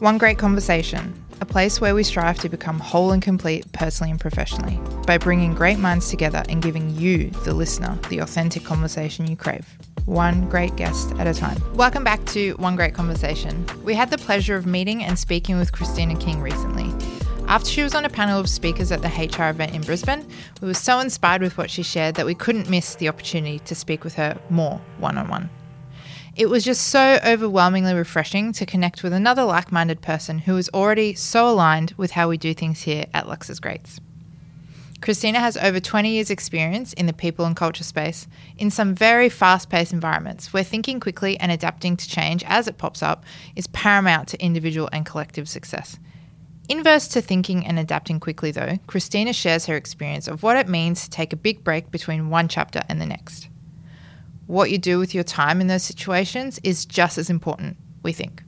One Grate Conversation, a place where we strive to become whole and complete personally and professionally by bringing great minds together and giving you, the listener, the authentic conversation you crave. One great guest at a time. Welcome back to One Grate Conversation. We had the pleasure of meeting and speaking with Christina King recently. After she was on a panel of speakers at the HR event in Brisbane, we were so inspired with what she shared that we couldn't miss the opportunity to speak with her more one on one. It was just so overwhelmingly refreshing to connect with another like minded person who is already so aligned with how we do things here at Lauxes Grates. Christina has over 20 years' experience in the people and culture space in some very fast paced environments where thinking quickly and adapting to change as it pops up is paramount to individual and collective success. Inverse to thinking and adapting quickly, though, Christina shares her experience of what it means to take a big break between one chapter and the next. What you do with your time in those situations is just as important, we think.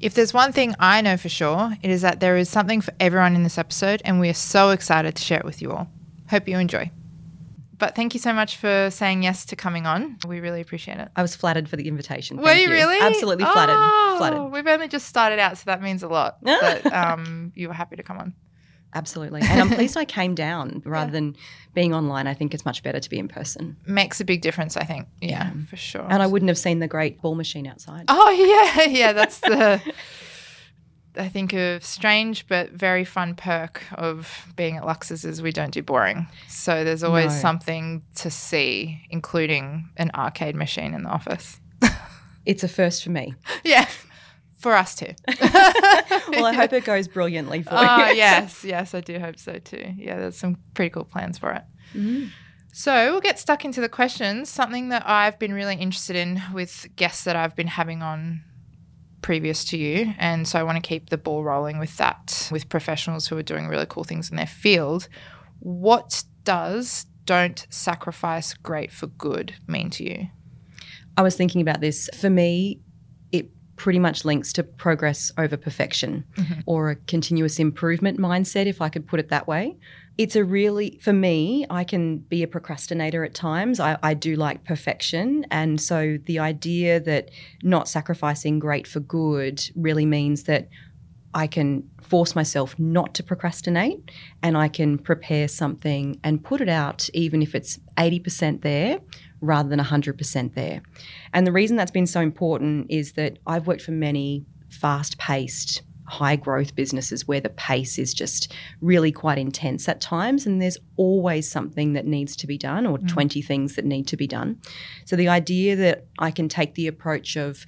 If there's one thing I know for sure, it is that there is something for everyone in this episode, and we are so excited to share it with you all. Hope you enjoy. But thank you so much for saying yes to coming on. We really appreciate it. I was flattered for the invitation. Were Thank you really? Absolutely flattered. Oh, Flattered. We've only just started out, so that means a lot. that um, you were happy to come on. Absolutely. And I'm pleased I came down rather Yeah. than being online. I think it's much better to be in person. Makes a big difference, I think. Yeah, for sure. And I wouldn't have seen the great ball machine outside. Oh yeah, yeah. That's the I think a strange but very fun perk of being at Lauxes is we don't do boring. So there's always No. something to see, including an arcade machine in the office. It's a first for me. Yeah, for us too. Well, I hope it goes brilliantly for Oh you. yes, yes, I do hope so too. Yeah, there's some pretty cool plans for it. Mm-hmm. So we'll get stuck into the questions. Something that I've been really interested in with guests that I've been having on previous to you, and so I want to keep the ball rolling with that with professionals who are doing really cool things in their field. What does "don't sacrifice great for good" mean to you? I was thinking about this. For me, it pretty much links to progress over perfection mm-hmm. or a continuous improvement mindset, if I could put it that way. It's a really, for me, I can be a procrastinator at times. I, I do like perfection. And so the idea that not sacrificing great for good really means that I can force myself not to procrastinate and I can prepare something and put it out, even if it's 80% there rather than 100% there. And the reason that's been so important is that I've worked for many fast paced, high growth businesses where the pace is just really quite intense at times. And there's always something that needs to be done or mm. 20 things that need to be done. So the idea that I can take the approach of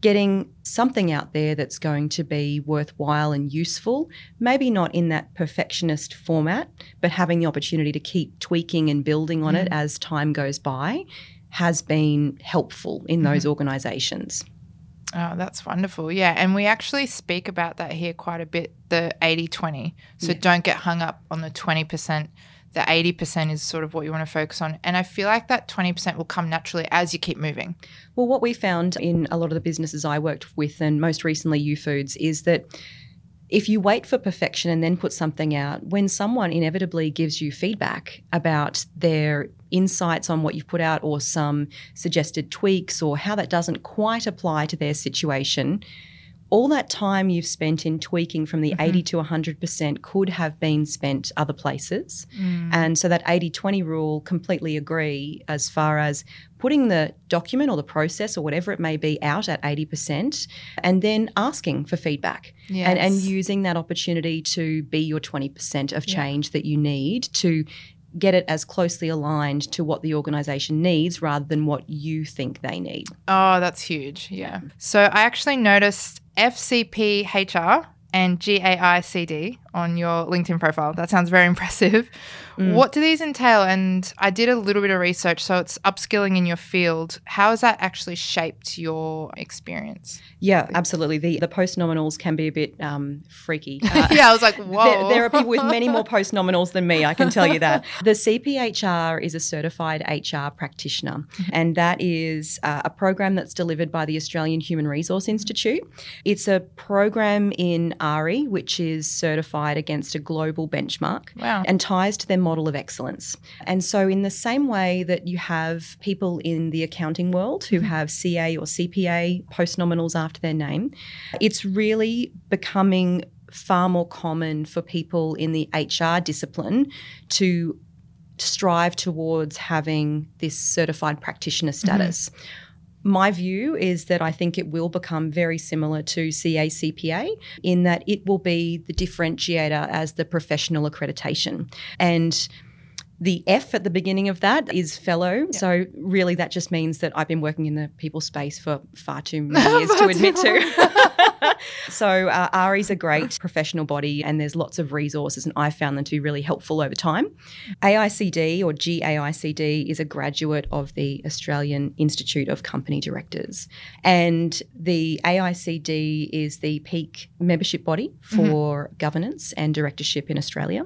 getting something out there that's going to be worthwhile and useful, maybe not in that perfectionist format, but having the opportunity to keep tweaking and building on it mm. as time goes by has been helpful in those mm-hmm. organizations. Oh, that's wonderful. Yeah. And we actually speak about that here quite a bit the 80 20. So don't get hung up on the 20%. The 80% is sort of what you want to focus on. And I feel like that 20% will come naturally as you keep moving. Well, what we found in a lot of the businesses I worked with, and most recently Youfoodz, is that if you wait for perfection and then put something out, when someone inevitably gives you feedback about their insights on what you've put out or some suggested tweaks or how that doesn't quite apply to their situation, all that time you've spent in tweaking from the 80 mm-hmm. to 100% could have been spent other places. Mm. And so that 80 20 rule completely agree as far as putting the document or the process or whatever it may be out at 80% and then asking for feedback and, and using that opportunity to be your 20% of change that you need to get it as closely aligned to what the organization needs rather than what you think they need. Oh, that's huge. Yeah. So I actually noticed FCPHR and GAICD on your LinkedIn profile. That sounds very impressive. What do these entail? And I did a little bit of research. So it's upskilling in your field. How has that actually shaped your experience? Yeah, absolutely. The the post nominals can be a bit um, freaky. Uh, yeah, I was like, whoa. There, there are people with many more post nominals than me, I can tell you that. The CPHR is a certified HR practitioner, and that is uh, a program that's delivered by the Australian Human Resource Institute. It's a program in AHRI, which is certified against a global benchmark Wow. and ties to their model of excellence. And so, in the same way that you have people in the accounting world who mm-hmm. have CA or CPA post nominals after their name, it's really becoming far more common for people in the HR discipline to strive towards having this certified practitioner mm-hmm. status. My view is that I think it will become very similar to CACPA in that it will be the differentiator as the professional accreditation. And the F at the beginning of that is fellow. So really that just means that I've been working in the people space for far too many years to admit to. so uh, AHRI's a great professional body and there's lots of resources and I've found them to be really helpful over time. AICD or GAICD is a graduate of the Australian Institute of Company Directors. And the AICD is the peak membership body for governance and directorship in Australia.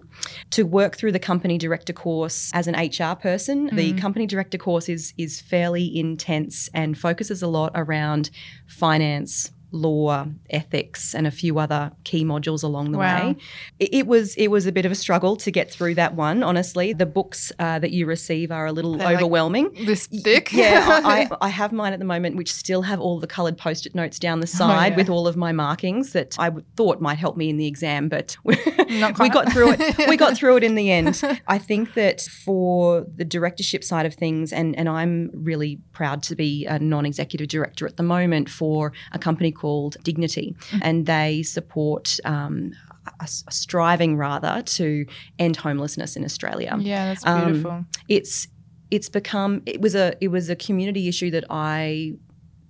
To work through the company director course as an HR person, the company director course is is fairly intense and focuses a lot around finance, law, ethics, and a few other key modules along the Wow. way. It, was it was a bit of a struggle to get through that one. Honestly, the books uh, that you receive are a little They're like overwhelming. This thick. Yeah, I, I have mine at the moment, which still have all the coloured post-it notes down the side yeah. with all of my markings that I thought might help me in the exam, but we we got through it. We got through it in the end. I think that for the directorship side of things, and and I'm really proud to be a non-executive director at the moment for a company called Dignity, and they support. Um, a, a striving rather to end homelessness in Australia yeah, that's Um, beautiful. it's it's become it was a it was a community issue that I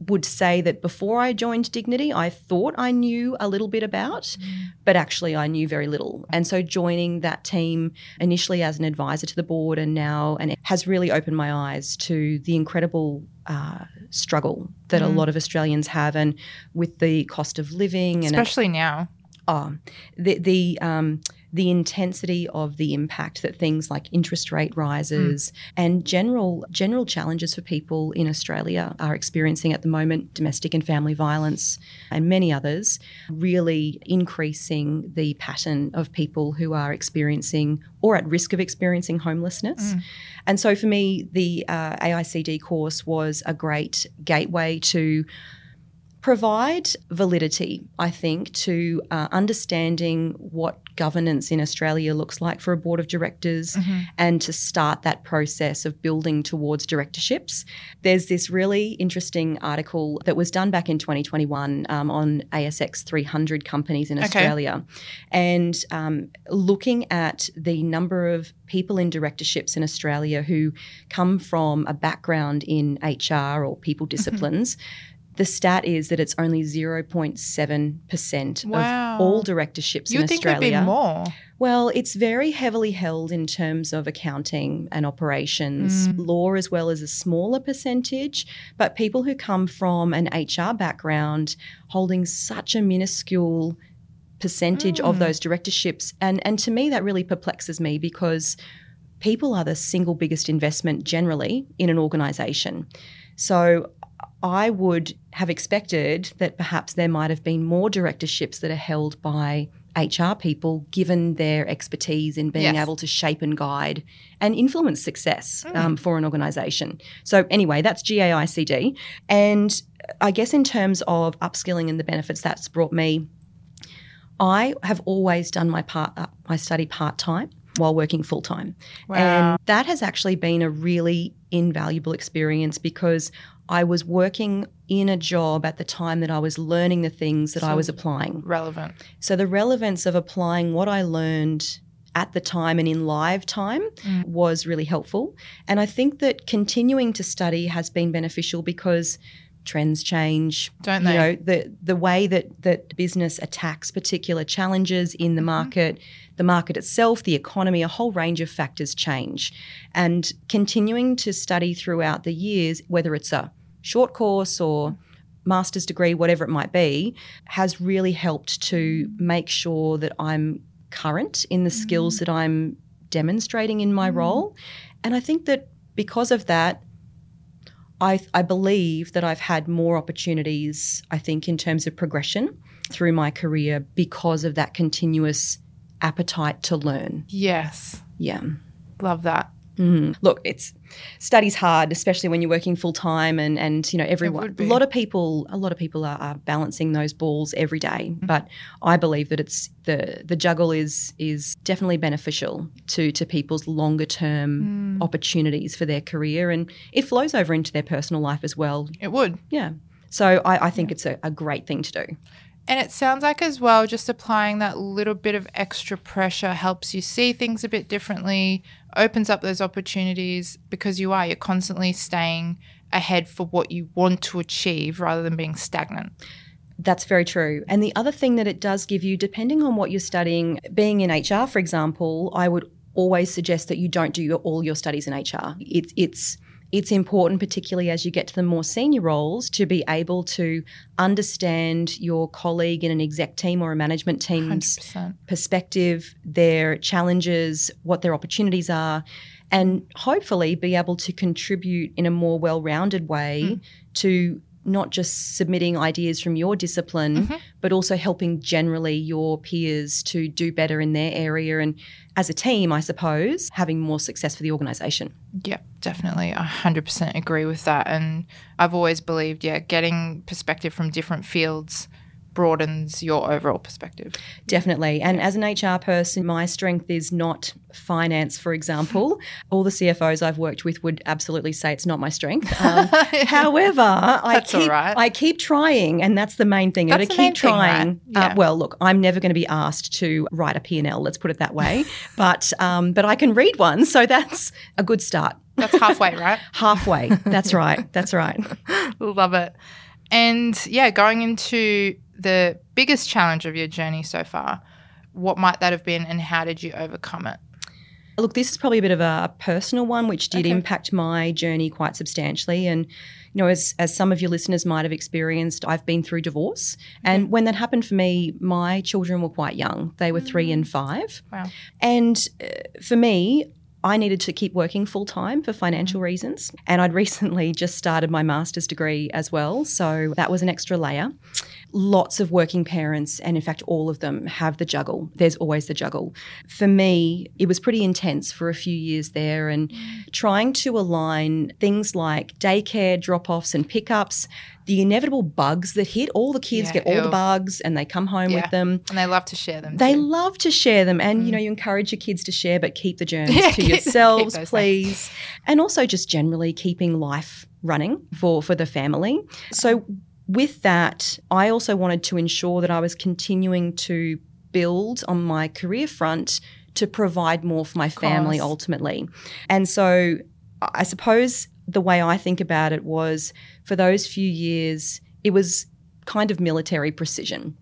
would say that before I joined Dignity, I thought I knew a little bit about, but actually I knew very little. And so joining that team initially as an advisor to the board and now and it has really opened my eyes to the incredible uh, struggle that a lot of Australians have, and with the cost of living and Especially now. oh, the the um, the intensity of the impact that things like interest rate rises and general general challenges for people in Australia are experiencing at the moment, domestic and family violence and many others, really increasing the pattern of people who are experiencing or at risk of experiencing homelessness. And so for me, the uh, AICD course was a great gateway to provide validity, I think, to uh, understanding what governance in Australia looks like for a board of directors and to start that process of building towards directorships. There's this really interesting article that was done back in 2021 um, on ASX 300 companies in Okay. Australia and um, looking at the number of people in directorships in Australia who come from a background in HR or people disciplines. The stat is that it's only 0.7% Wow. of all directorships You in Australia. there'd be more. Well, it's very heavily held in terms of accounting and operations, mm. law as well as a smaller percentage. But people who come from an HR background holding such a minuscule percentage of mm. those directorships. And, and to me, that really perplexes me because people are the single biggest investment generally in an organisation. So I would have expected that perhaps there might have been more directorships that are held by HR people, given their expertise in being Yes. able to shape and guide and influence success um, for an organisation. So, anyway, that's GAICD. And I guess in terms of upskilling and the benefits that's brought me, I have always done my part, uh, my study part time while working full time, Wow. and that has actually been a really invaluable experience because I was working in a job at the time that I was learning the things that I was applying. Relevant. So the relevance of applying what I learned at the time and in live time Mm. was really helpful. And I think that continuing to study has been beneficial because trends change. Don't they you know, the the way that that business attacks particular challenges in the Mm-hmm. market, the market itself, the economy, a whole range of factors change. And continuing to study throughout the years, whether it's a short course or master's degree, whatever it might be, has really helped to make sure that I'm current in the skills that I'm demonstrating in my role. And I think that because of that, I, I believe that I've had more opportunities, I think, in terms of progression through my career because of that continuous appetite to learn. Yes. Yeah. Love that. Mm. Look, it's study's hard, especially when you're working full time, and and you know everyone. A lot of people, a lot of people are, are balancing those balls every day, mm-hmm. But I believe that it's the the juggle is is definitely beneficial to to people's longer term mm. opportunities for their career, and it flows over into their personal life as well. It would, yeah. So I, I think yeah. it's a, a great thing to do. And it sounds like, as well, just applying that little bit of extra pressure helps you see things a bit differently, opens up those opportunities because you are, you're constantly staying ahead for what you want to achieve rather than being stagnant. That's very true. And the other thing that it does give you, depending on what you're studying, being in HR, for example, I would always suggest that you don't do your, all your studies in HR. It, it's it's important, particularly as you get to the more senior roles, to be able to understand your colleague in an exec team or a management team's 100%. perspective, their challenges, what their opportunities are, and hopefully be able to contribute in a more well rounded way mm. to not just submitting ideas from your discipline, mm-hmm. but also helping generally your peers to do better in their area and as a team, I suppose, having more success for the organisation. Yeah, definitely. I 100% agree with that. And I've always believed, yeah, getting perspective from different fields broadens your overall perspective. Definitely. And as an HR person, my strength is not finance, for example. All the CFOs I've worked with would absolutely say it's not my strength. Um, however, I keep, I keep trying, and that's the main thing. To keep trying. Thing, right? Uh, yeah. uh, well, look, I'm never going to be asked to write a P&L, let's put it that way. but, um, but I can read one, so that's a good start. That's halfway, right? halfway. That's right. That's right. Love it. And yeah, going into the biggest challenge of your journey so far, what might that have been and how did you overcome it? Look, this is probably a bit of a personal one, which did okay. impact my journey quite substantially. And, you know, as, as some of your listeners might have experienced, I've been through divorce. And when that happened for me, my children were quite young. They were mm. three and five. Wow. And uh, for me, I needed to keep working full time for financial mm. reasons. And I'd recently just started my master's degree as well. So that was an extra layer lots of working parents, and in fact, all of them have the juggle. There's always the juggle. For me, it was pretty intense for a few years there, and trying to align things like daycare drop offs and pickups. The inevitable bugs that hit all the kids yeah, get all ew. the bugs and they come home yeah. with them. And they love to share them. They too. love to share them. And, mm. you know, you encourage your kids to share, but keep the germs to yourselves, please. Things. And also just generally keeping life running for, for the family. So with that, I also wanted to ensure that I was continuing to build on my career front to provide more for my family ultimately. And so I suppose the way I think about it was for those few years, it was kind of military precision.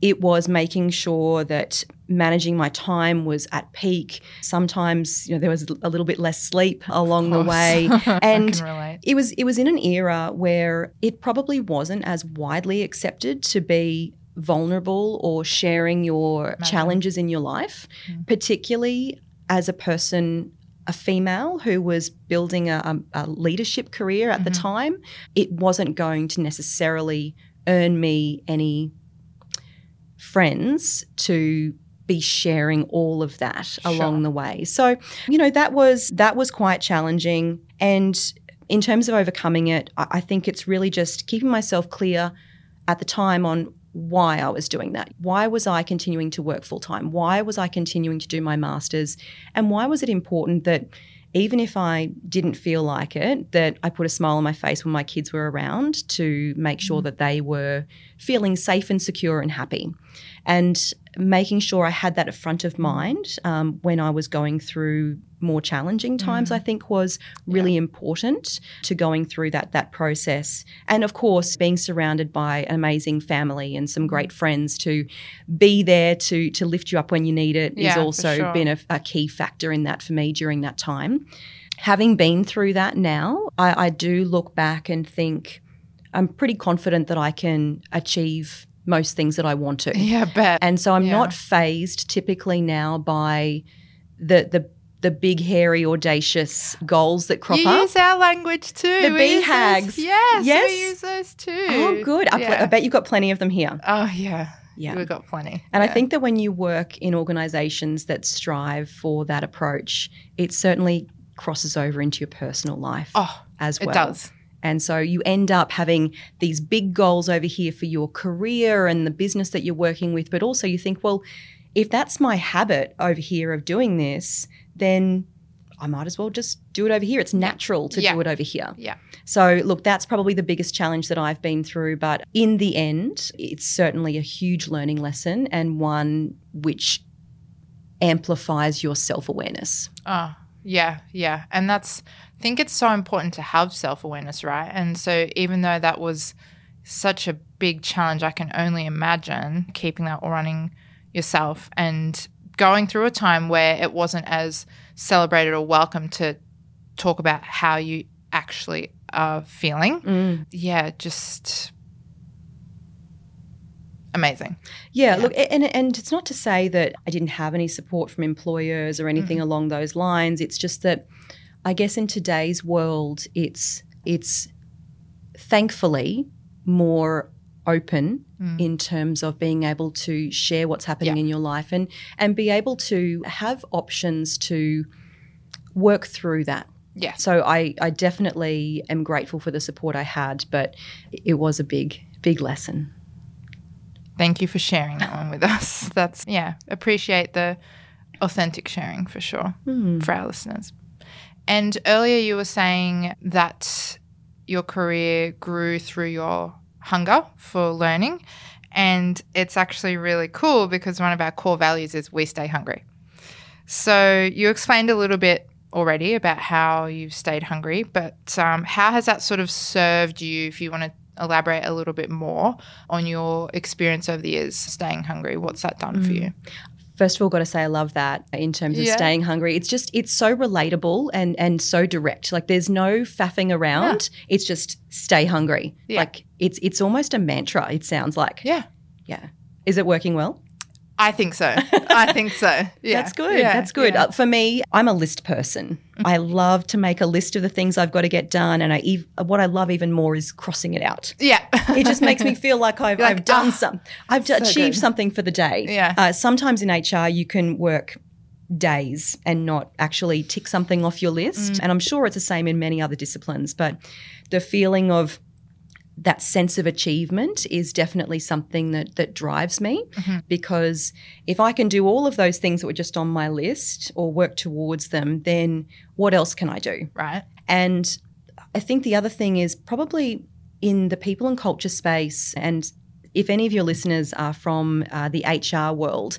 It was making sure that managing my time was at peak. Sometimes, you know, there was a little bit less sleep along the way. And it was it was in an era where it probably wasn't as widely accepted to be vulnerable or sharing your Imagine. challenges in your life, mm. particularly as a person a female who was building a, a leadership career at mm-hmm. the time, it wasn't going to necessarily earn me any friends to be sharing all of that sure. along the way. So, you know, that was that was quite challenging and in terms of overcoming it, I, I think it's really just keeping myself clear at the time on why I was doing that. Why was I continuing to work full time? Why was I continuing to do my masters? And why was it important that even if I didn't feel like it, that I put a smile on my face when my kids were around to make sure mm. that they were feeling safe and secure and happy. And making sure I had that at front of mind um, when I was going through more challenging times, mm. I think was really yeah. important to going through that that process. And of course, being surrounded by an amazing family and some great friends to be there to to lift you up when you need it yeah, is also sure. been a, a, key factor in that for me during that time. Having been through that now, I, I do look back and think I'm pretty confident that I can achieve most things that I want to. Yeah, bet. And so I'm yeah. not phased typically now by the the the big, hairy, audacious goals that crop you up. use our language too. The we BHAGs. Yes, yes, we use those too. Oh, good. Yeah. I bet you've got plenty of them here. Oh, yeah. Yeah. we've got plenty. And I think that when you work in organizations that strive for that approach, it certainly crosses over into your personal life oh, as well. it does. And so you end up having these big goals over here for your career and the business that you're working with. But also you think, well, if that's my habit over here of doing this, then I might as well just do it over here. It's natural to Yeah. do it over here. Yeah. So, look, that's probably the biggest challenge that I've been through. But in the end, it's certainly a huge learning lesson and one which amplifies your self awareness. Oh, ah, yeah, yeah. And that's, think it's so important to have self awareness, right? And so, even though that was such a big challenge, I can only imagine keeping that all running yourself and going through a time where it wasn't as celebrated or welcome to talk about how you actually are feeling. Mm. Yeah, just amazing. Yeah, Yeah. look, and and it's not to say that I didn't have any support from employers or anything mm-hmm. along those lines. It's just that I guess in today's world, it's it's thankfully more open mm. in terms of being able to share what's happening Yeah. in your life and and be able to have options to work through that. Yeah. So I I definitely am grateful for the support I had, but it was a big big lesson. Thank you for sharing that one with us. That's, yeah, appreciate the authentic sharing for sure hmm. for our listeners. And earlier you were saying that your career grew through your hunger for learning. And it's actually really cool because one of our core values is we stay hungry. So you explained a little bit already about how you've stayed hungry, but um, how has that sort of served you if you want to elaborate a little bit more on your experience over the years staying hungry? What's that done for you? First of all, got to say I love that in terms of Yeah. staying hungry. It's just it's so relatable and and so direct. Like there's no faffing around. It's just stay hungry. Yeah. Like it's it's almost a mantra. It sounds like. Yeah. Yeah. Is it working well? I think so. I think so. Yeah. That's good. Yeah, That's good. yeah. Uh, for me, I'm a list person. I love to make a list of the things I've got to get done, and I ev- what I love even more is crossing it out. yeah. It just makes me feel like I've, like, I've done "Ah, some, I've so achieved good." something for the day. Yeah. Uh, sometimes in HR, you can work days and not actually tick something off your list, Mm. and I'm sure it's the same in many other disciplines. But the feeling of that sense of achievement is definitely something that that drives me Mm-hmm. because if I can do all of those things that were just on my list or work towards them, then what else can I do? right. And I think the other thing is probably in the people and culture space, and if any of your listeners are from uh, the HR world,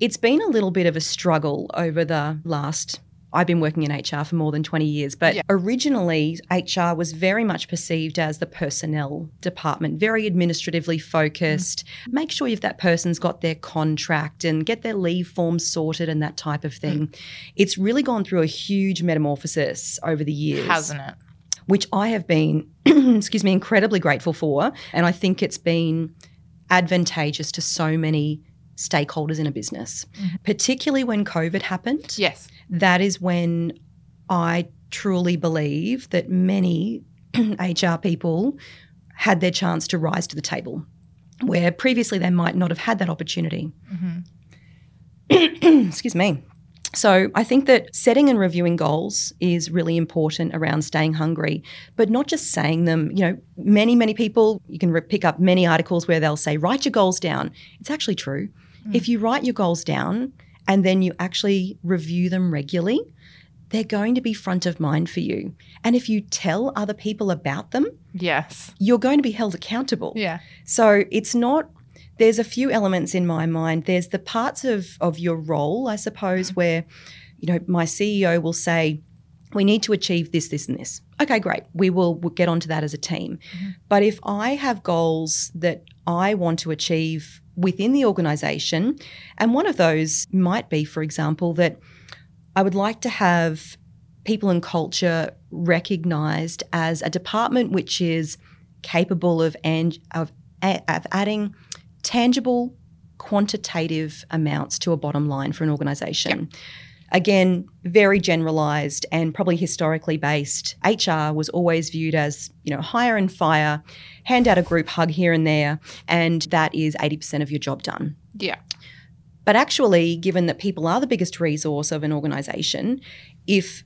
it's been a little bit of a struggle over the last. I've been working in HR for more than 20 years, but Yeah. originally HR was very much perceived as the personnel department, very administratively focused. Mm. Make sure if that person's got their contract and get their leave forms sorted and that type of thing. Mm. It's really gone through a huge metamorphosis over the years Hasn't it? which I have been, excuse me, incredibly grateful for. And I think it's been advantageous to so many stakeholders in a business, mm-hmm. particularly when COVID happened. Yes. That is when I truly believe that many HR people had their chance to rise to the table, where previously they might not have had that opportunity. Mm-hmm. Excuse me. So I think that setting and reviewing goals is really important around staying hungry, but not just saying them. You know, many, many people, you can pick up many articles where they'll say, write your goals down. It's actually true. Mm. If you write your goals down and then you actually review them regularly, they're going to be front of mind for you. And if you tell other people about them, Yes. you're going to be held accountable. Yeah. So it's not. There's a few elements in my mind. There's the parts of of your role, I suppose, where you know my CEO will say, "We need to achieve this, this, and this." Okay, great. We will we'll get onto that as a team. Mm-hmm. But if I have goals that I want to achieve within the organisation, and one of those might be, for example, that I would like to have people and culture recognised as a department which is capable of and of, of adding tangible, quantitative amounts to a bottom line for an organisation. Again, very generalized and probably historically based. HR was always viewed as, you know, hire and fire, hand out a group hug here and there, and that is 80% of your job done. Yeah. But actually, given that people are the biggest resource of an organization, if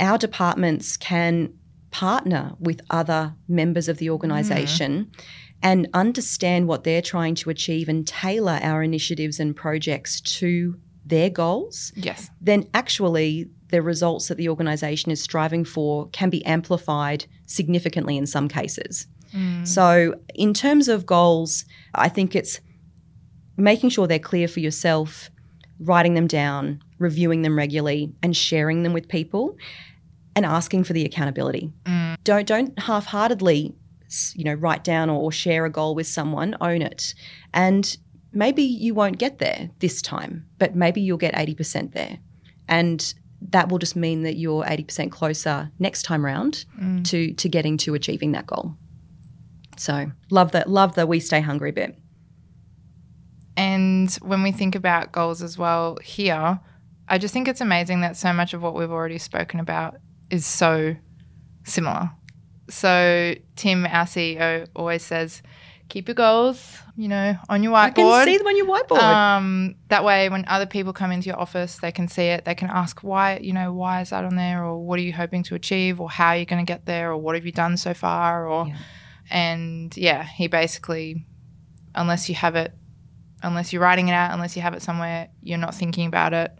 our departments can partner with other members of the organization mm. and understand what they're trying to achieve and tailor our initiatives and projects to their goals, yes. then actually the results that the organisation is striving for can be amplified significantly in some cases. Mm. So, in terms of goals, I think it's making sure they're clear for yourself, writing them down, reviewing them regularly, and sharing them with people, and asking for the accountability. Mm. Don't don't half-heartedly, you know, write down or, or share a goal with someone. Own it, and maybe you won't get there this time, but maybe you'll get 80% there. And that will just mean that you're 80% closer next time round mm. to to getting to achieving that goal. So love that love the we stay hungry bit. And when we think about goals as well here, I just think it's amazing that so much of what we've already spoken about is so similar. So Tim, our CEO, always says keep your goals, you know, on your whiteboard. I can see them on your whiteboard. Um, that way, when other people come into your office, they can see it. They can ask why, you know, why is that on there, or what are you hoping to achieve, or how are you going to get there, or what have you done so far, or, yeah. and yeah, he basically, unless you have it, unless you're writing it out, unless you have it somewhere, you're not thinking about it,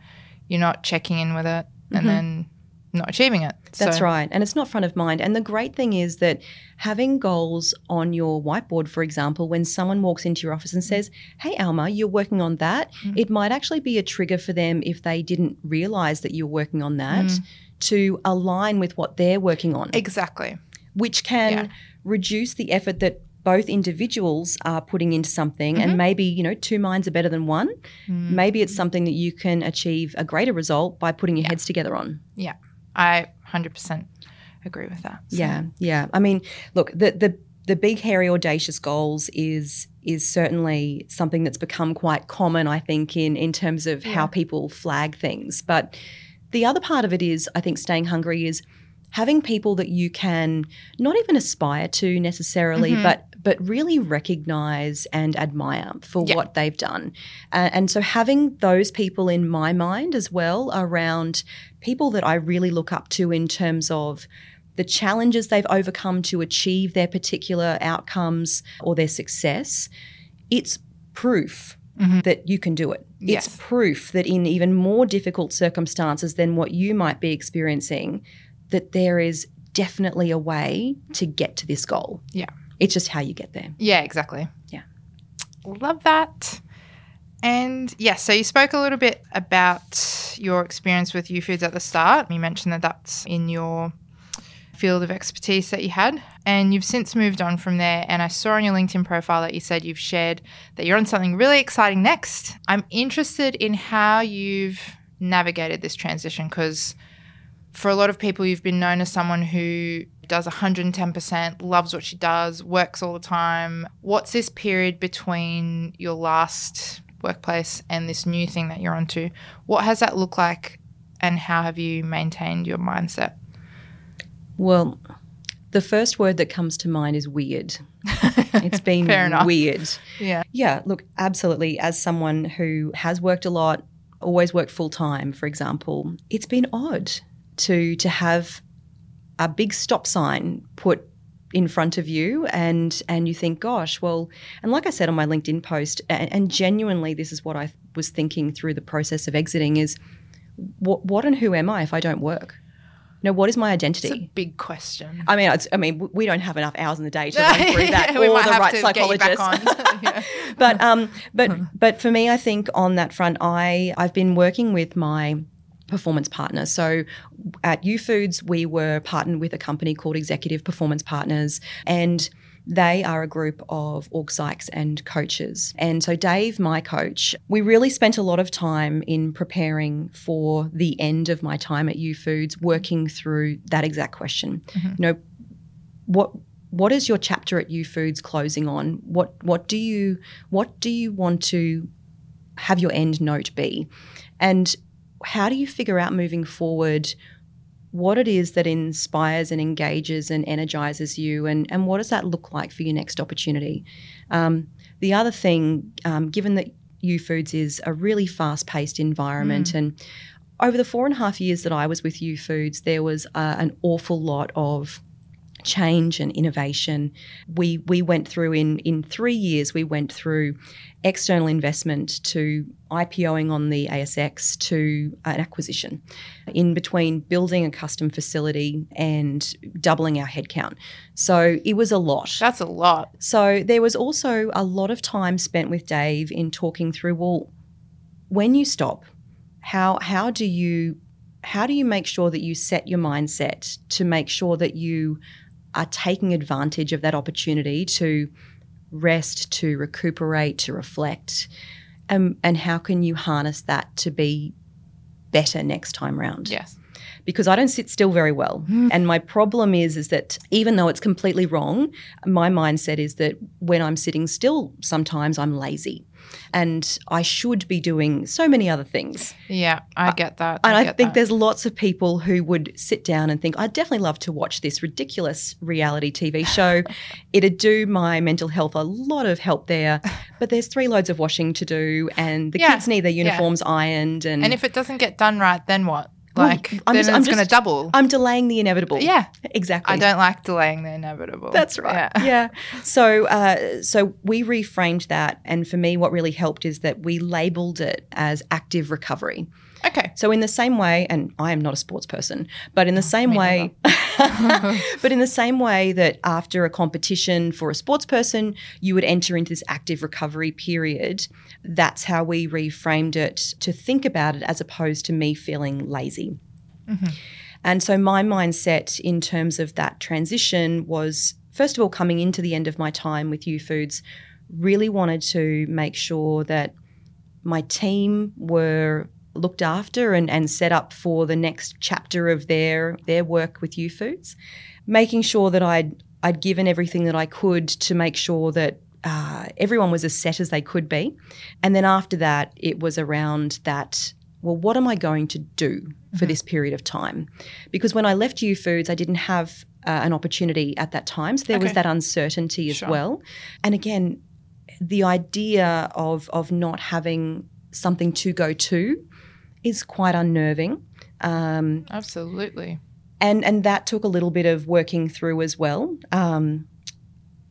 you're not checking in with it, mm-hmm. and then not achieving it. That's so. right. And it's not front of mind. And the great thing is that having goals on your whiteboard, for example, when someone walks into your office and says, Hey, Alma, you're working on that, mm. it might actually be a trigger for them if they didn't realize that you're working on that mm. to align with what they're working on. Exactly. Which can yeah. reduce the effort that both individuals are putting into something mm-hmm. and maybe you know two minds are better than one mm. maybe it's something that you can achieve a greater result by putting your yeah. heads together on yeah I 100% agree with that. So. Yeah, yeah. I mean, look, the the the big hairy audacious goals is is certainly something that's become quite common I think in in terms of yeah. how people flag things. But the other part of it is I think staying hungry is having people that you can not even aspire to necessarily mm-hmm. but but really recognize and admire for yeah. what they've done. Uh, and so having those people in my mind as well around people that I really look up to in terms of the challenges they've overcome to achieve their particular outcomes or their success, it's proof Mm-hmm. that you can do it. Yes. It's proof that in even more difficult circumstances than what you might be experiencing, that there is definitely a way to get to this goal. Yeah. It's just how you get there. Yeah, exactly. Yeah. Love that. And yes, yeah, so you spoke a little bit about your experience with U Youfoodz at the start. You mentioned that that's in your field of expertise that you had, and you've since moved on from there. And I saw on your LinkedIn profile that you said you've shared that you're on something really exciting next. I'm interested in how you've navigated this transition because for a lot of people, you've been known as someone who does 110%, loves what she does, works all the time. What's this period between your last workplace and this new thing that you're onto? What has that looked like and how have you maintained your mindset? Well, the first word that comes to mind is weird. It's been weird. Yeah. Yeah, look, absolutely. As someone who has worked a lot, always worked full time, for example, it's been odd to to have a big stop sign put in front of you and and you think gosh well and like i said on my linkedin post and, and genuinely this is what i was thinking through the process of exiting is what, what and who am i if i don't work you know, what is my identity? It's a big question. I mean, I mean, we don't have enough hours in the day to run through that. we or might the have right to psychologist. but um, but but for me, I think on that front, I I've been working with my performance partner. So at Youfoodz, we were partnered with a company called Executive Performance Partners, and they are a group of org psychs and coaches. And so, Dave, my coach, we really spent a lot of time in preparing for the end of my time at Youfoodz, working through that exact question. Mm-hmm. You know, what what is your chapter at Youfoodz closing on? What what do you what do you want to have your end note be? And how do you figure out moving forward what it is that inspires and engages and energizes you, and, and what does that look like for your next opportunity? Um, the other thing, um, given that u Youfoodz is a really fast paced environment, and over the four and a half years that I was with u Youfoodz, there was uh, an awful lot of change and innovation. We we went through in in three years. We went through external investment to IPOing on the ASX to an acquisition. In between building a custom facility and doubling our headcount, so it was a lot. That's a lot. So there was also a lot of time spent with Dave in talking through. Well, when you stop, how how do you how do you make sure that you set your mindset to make sure that you are taking advantage of that opportunity to rest, to recuperate, to reflect? Um, and how can you harness that to be better next time round? Yes. because I don't sit still very well. And my problem is is that even though it's completely wrong, my mindset is that when I'm sitting still, sometimes I'm lazy. And I should be doing so many other things. Yeah, I get that. And I, think that. there's lots of people who would sit down and think, I'd definitely love to watch this ridiculous reality TV show. It'd do my mental health a lot of help there. But there's three loads of washing to do, and the Yeah, kids need their uniforms ironed. And, And if it doesn't get done right, then what? Well, Like, I'm then just- I'm going to double. I'm delaying the inevitable. yeah. exactly. I don't like delaying the inevitable. That's right. Yeah. Yeah. So, uh, so we reframed that, and for me, what really helped is that we labelled it as active recovery. Okay. So, in the same way, and I am not a sports person, but in the same me way, but in the same way that after a competition for a sports person, you would enter into this active recovery period, that's how we reframed it to think about it as opposed to me feeling lazy. Mm-hmm. And so my mindset in terms of that transition was first of all coming into the end of my time with U Youfoodz, really wanted to make sure that my team were looked after and, and set up for the next chapter of their their work with Youfoodz, making sure that I'd I'd given everything that I could to make sure that uh, everyone was as set as they could be, and then after that it was around that. Well, what am I going to do for this period of time? Because when I left Youfoodz, I didn't have uh, an opportunity at that time, so there was that uncertainty as Sure. well. And again, the idea of of not having something to go to is quite unnerving. Um, Absolutely. and and that took a little bit of working through as well. Um,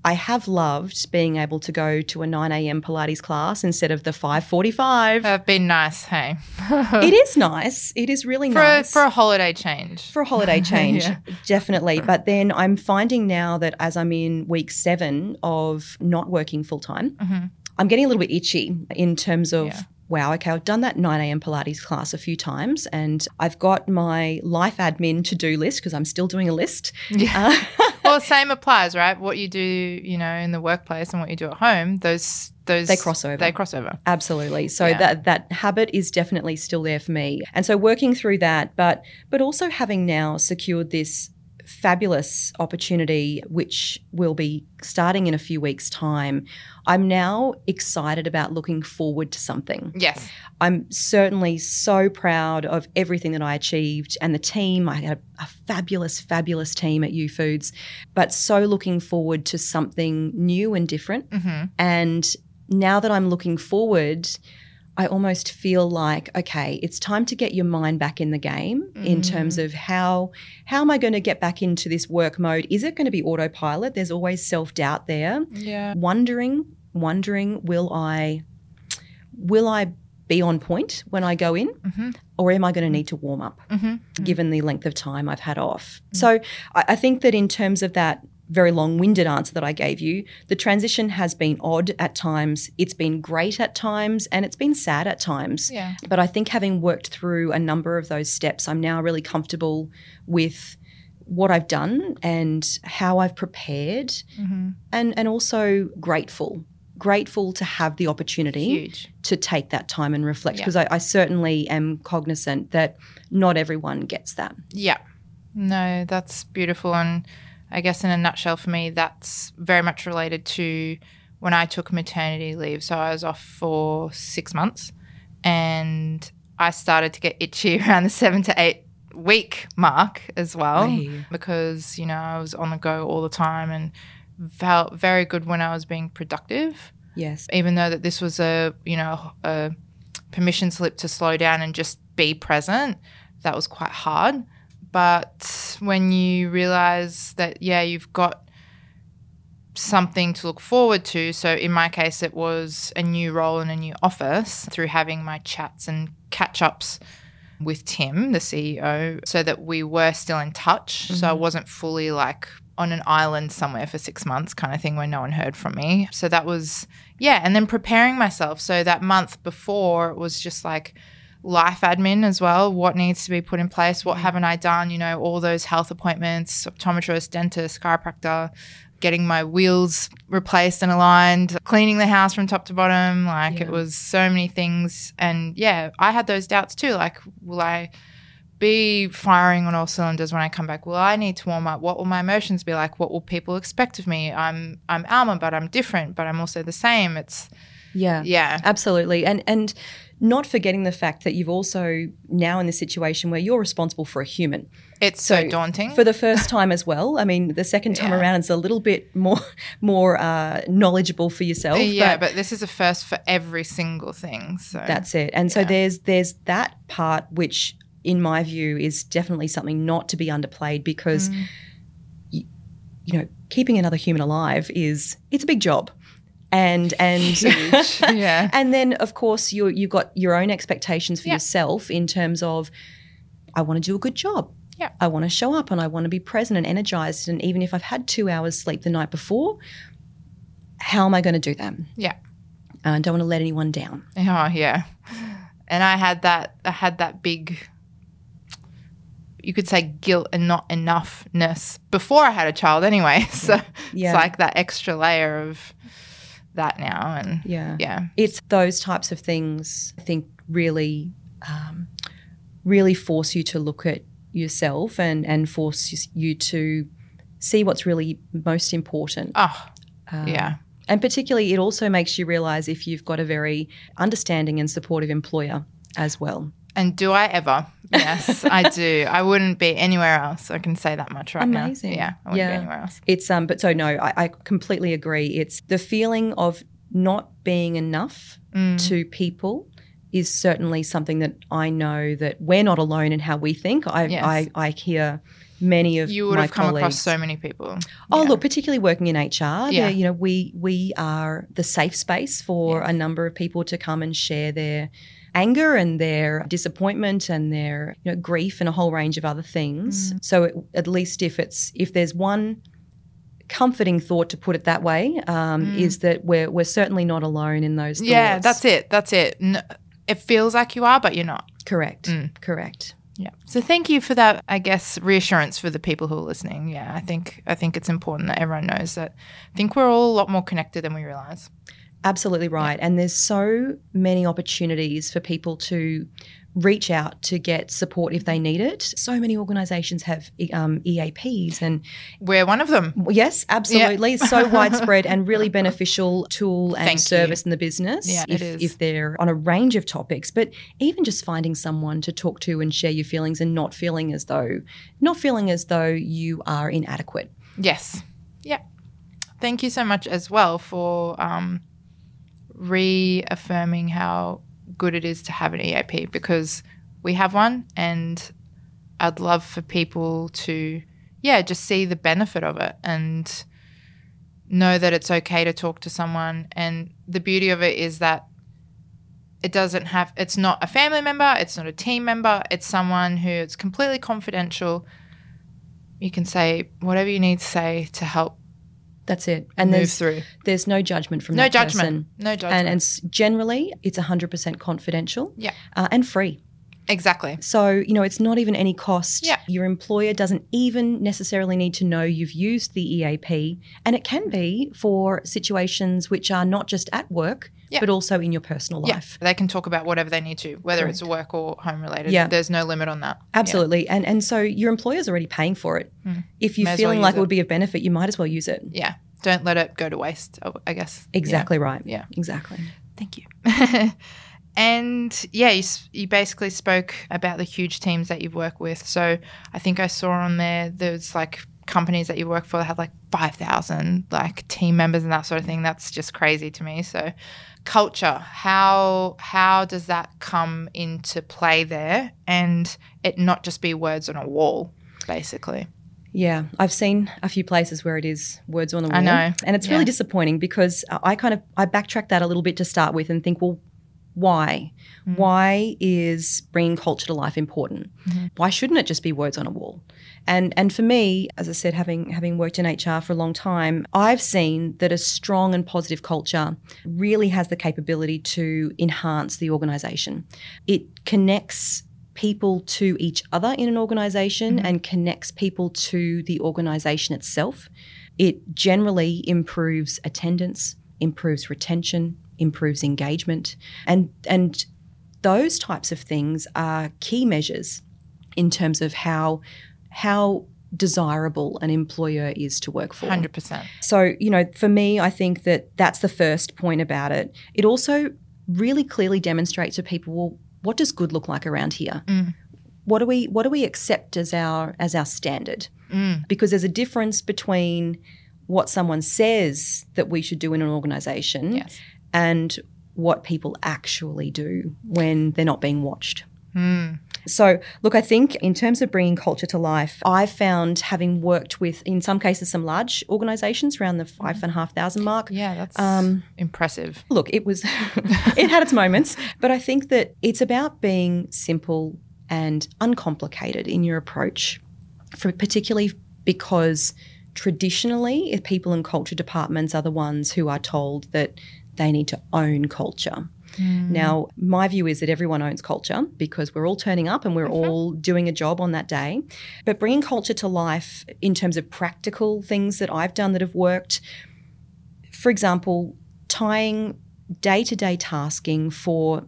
I have loved being able to go to a 9 a.m. Pilates class instead of the 5:45. That'd been nice, hey? it is nice. It is really for, nice a, for a holiday change. for a holiday change, Yeah. definitely. But then I'm finding now that as I'm in week seven of not working full time, Mhm. I'm getting a little bit itchy in terms of. Yeah. Wow, okay, I've done that 9 a.m. Pilates class a few times and I've got my life admin to do list because I'm still doing a list. Yeah. Uh, well, same applies, right? What you do, you know, in the workplace and what you do at home, those those They cross over. They cross over. Absolutely. So Yeah. that that habit is definitely still there for me. And so working through that, but but also having now secured this fabulous opportunity which will be starting in a few weeks time. I'm now excited about looking forward to something. Yes. I'm certainly so proud of everything that I achieved and the team. I had a, fabulous, fabulous team at Youfoodz, but so looking forward to something new and different. hmm And now that I'm looking forward, I almost feel like, okay, it's time to get your mind back in the game in terms of how how am I going to get back into this work mode? Is it going to be autopilot? There's always self-doubt there. Yeah. Wondering, wondering, will I will I be on point when I go in? hmm Or am I going to need to warm up? hmm given the length of time I've had off. So I, I think that in terms of that very long winded answer that I gave you, the transition has been odd at times, it's been great at times, and it's been sad at times. Yeah. But I think having worked through a number of those steps, I'm now really comfortable with what I've done and how I've prepared hmm and, and also grateful. Grateful to have the opportunity Huge. to take that time and reflect Yeah. because I, I certainly am cognizant that not everyone gets that. Yeah. No, that's beautiful. And I guess in a nutshell for me, that's very much related to when I took maternity leave. So I was off for six months and I started to get itchy around the seven to eight week mark as well Hey. because, you know, I was on the go all the time and felt very good when I was being productive Yes. even though that this was a you know a permission slip to slow down and just be present that was quite hard but when you realize that yeah you've got something to look forward to so in my case it was a new role in a new office through having my chats and catch ups with Tim, the CEO, so that we were still in touch. So I mm-hmm. wasn't fully like on an island somewhere for six months kind of thing where no one heard from me. So that was, yeah. And then preparing myself. So that month before it was just like life admin as well. What needs to be put in place? What mm. haven't I done? You know, all those health appointments, optometrist, dentist, chiropractor, getting my wheels replaced and aligned, cleaning the house from top to bottom. Like it was so many things. And yeah, I had those doubts too. Like, will I be firing on all cylinders when I come back? Will I need to warm up? What will my emotions be like? What will people expect of me? I'm I'm Alma, but I'm different, but I'm also the same. It's Yeah. yeah. Absolutely. And and not forgetting the fact that you've also now in this situation where you're responsible for a human It's so, So, daunting. for the first time as well. I mean, the second time Yeah. around it's a little bit more more uh, knowledgeable for yourself. yeah, but, this is a first for every single thing. So That's it. And so there's there's that part which in my view is definitely something not to be underplayed because Mm. you, you know, keeping another human alive is it's a big job. And and Yeah. and then of course you you've got your own expectations for Yeah. yourself in terms of I want to do a good job. Yeah. I want to show up and I want to be present and energized and even if I've had 2 hours sleep the night before, how am I going to do that? yeah. Uh, I don't want to let anyone down. Oh yeah. And I had that I had that big you could say guilt and not enoughness before I had a child anyway. So Yeah. it's like that extra layer of that now and Yeah. yeah. It's those types of things I think really um, really force you to look at yourself and and force you to see what's really most important. Oh, Um, yeah. And particularly, it also makes you realize if you've got a very understanding and supportive employer as well. And do I ever? Yes, I do. I wouldn't be anywhere else. I can say that much right Amazing. now. Yeah, I wouldn't Yeah. be anywhere else. It's um, but so no, I, I completely agree. It's the feeling of not being enough Mm. to people is certainly something that I know that we're not alone in how we think. I Yes. I, I hear many of You would have come across so many people. Oh, Yeah. look, particularly working in HR, Yeah. yeah. you know, we we are the safe space for Yes. a number of people to come and share their anger and their disappointment and their you know grief and a whole range of other things. Mm. So it, at least if it's if there's one comforting thought to put it that way, um, is that we're we're certainly not alone in those. Mm. Yeah, that's it. That's it. N- it feels like you are, but you're not. correct. Mm. Correct. Yeah. So thank you for that. I guess reassurance for the people who are listening. Yeah, I think I think it's important that everyone knows that. I think we're all a lot more connected than we realize. Absolutely right. And there's so many opportunities for people to reach out to get support if they need it. So many organisations have um, EAPs, and We're one of them. yes, absolutely, so widespread and really beneficial tool and Thank you. service in the business. Yeah, if, if they're on a range of topics, but even just finding someone to talk to and share your feelings, and not feeling as though not feeling as though you are inadequate. Yes. Yeah. Thank you so much as well for um, reaffirming how good it is to have an EAP because we have one and I'd love for people to, yeah, just see the benefit of it and know that it's okay to talk to someone. And the beauty of it is that it doesn't have, it's not a family member, it's not a team member, it's someone who it's completely confidential. You can say whatever you need to say to help That's it. And move there's through. there's no judgment from No that judgment. person. No judgment. And, and generally, it's 100% confidential Yeah. uh, and free. Exactly. So, you know, it's not even any cost. Yeah. Your employer doesn't even necessarily need to know you've used the EAP. And it can be for situations which are not just at work, Yeah. but also in your personal life. Yeah. They can talk about whatever they need to, whether it's work or home related. Yeah. There's no limit on that. Absolutely. And and so your employer's already paying for it. Mm. If you're May as well feeling like it would be of benefit, you might as well use it. Yeah. yeah. Don't let it go to waste, I- I guess. Exactly right. Yeah. Exactly. Thank you. And yeah, you, you basically spoke about the huge teams that you've worked with. So I think I saw on there there's like companies that you work for that have like 5,000 like team members and that sort of thing. That's just crazy to me. So culture, how how does that come into play there and it not just be words on a wall basically. Yeah, I've seen a few places where it is words on the wall. I know. And it's Yeah. really disappointing because I kind of I backtrack that a little bit to start with and think, well, why? Mm. Why is bringing culture to life important? Mm-hmm. Why shouldn't it just be words on a wall? And and for me, as I said, having having worked in HR for a long time, I've seen that a strong and positive culture really has the capability to enhance the organisation. It connects people to each other in an organization and connects people to the organization itself. It generally improves attendance, improves retention, improves engagement, and and those types of things are key measures in terms of how how desirable an employer is to work for. 100%. So, you know, for me, I think that that's the first point about it. It also really clearly demonstrates to people, well, what does good look like around here? Mm. What do we what do we accept as our as our standard? Mm. Because there's a difference between what someone says that we should do in an organization Yes. And what people actually do when they're not being watched. Mm. So, look, I think in terms of bringing culture to life, I've found having worked with, in some cases, some large organizations around the five and a half thousand mark. Yeah, that's Um, impressive. Look, it was, it had its moments, but I think that it's about being simple and uncomplicated in your approach, for particularly because traditionally, if people in culture departments are the ones who are told that they need to own culture. Hmm. Now, my view is that everyone owns culture because we're all turning up and we're all doing a job on that day. But bringing culture to life in terms of practical things that I've done that have worked, for example, tying day to day tasking for